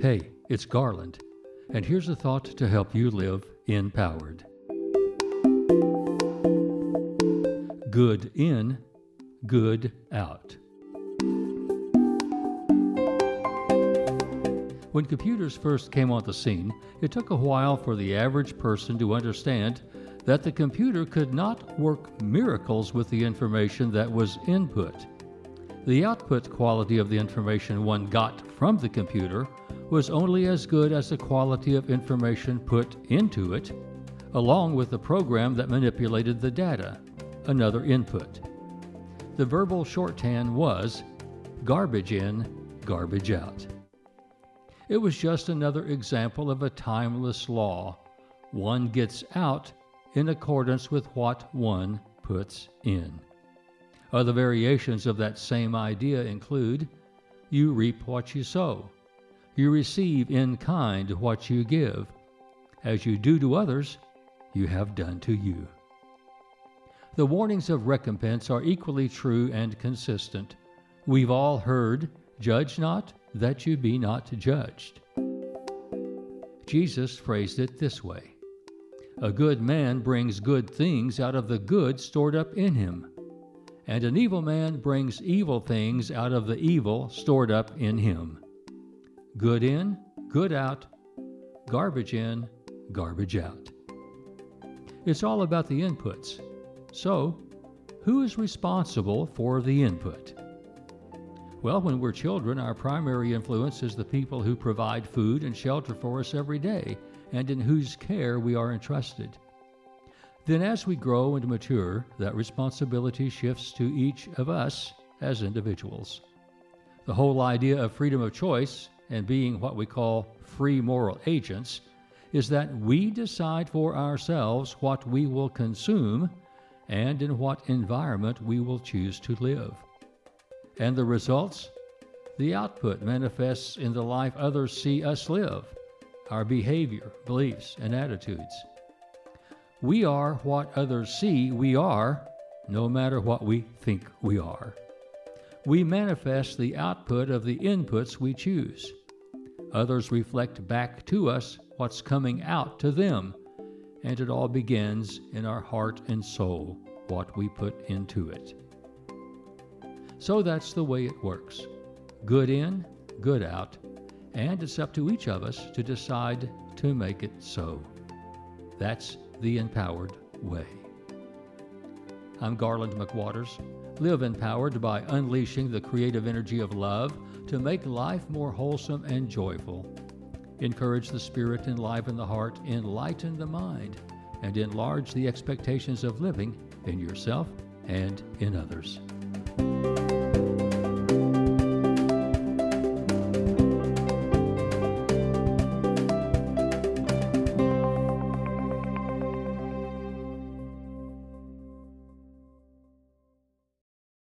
Hey, it's Garland, and here's a thought to help you live empowered. Good in, good out. When computers first came on the scene, it took a while for the average person to understand that the computer could not work miracles with the information that was input. The output quality of the information one got from the computer was only as good as the quality of information put into it, along with the program that manipulated the data, another input. The verbal shorthand was garbage in, garbage out. It was just another example of a timeless law. One gets out in accordance with what one puts in. Other variations of that same idea include you reap what you sow, you receive in kind what you give. As you do to others, you have done to you. The warnings of recompense are equally true and consistent. We've all heard, Judge not, that you be not judged. Jesus phrased it this way A good man brings good things out of the good stored up in him and an evil man brings evil things out of the evil stored up in him. Good in, good out, garbage in, garbage out. It's all about the inputs. So, who is responsible for the input? Well, when we're children, our primary influence is the people who provide food and shelter for us every day and in whose care we are entrusted. Then, as we grow and mature, that responsibility shifts to each of us as individuals. The whole idea of freedom of choice and being what we call free moral agents is that we decide for ourselves what we will consume and in what environment we will choose to live. And the results? The output manifests in the life others see us live, our behavior, beliefs, and attitudes. We are what others see we are, no matter what we think we are. We manifest the output of the inputs we choose. Others reflect back to us what's coming out to them, and it all begins in our heart and soul, what we put into it. So that's the way it works good in, good out, and it's up to each of us to decide to make it so. That's the empowered way. I'm Garland McWaters. Live empowered by unleashing the creative energy of love to make life more wholesome and joyful. Encourage the spirit, enliven the heart, enlighten the mind, and enlarge the expectations of living in yourself and in others.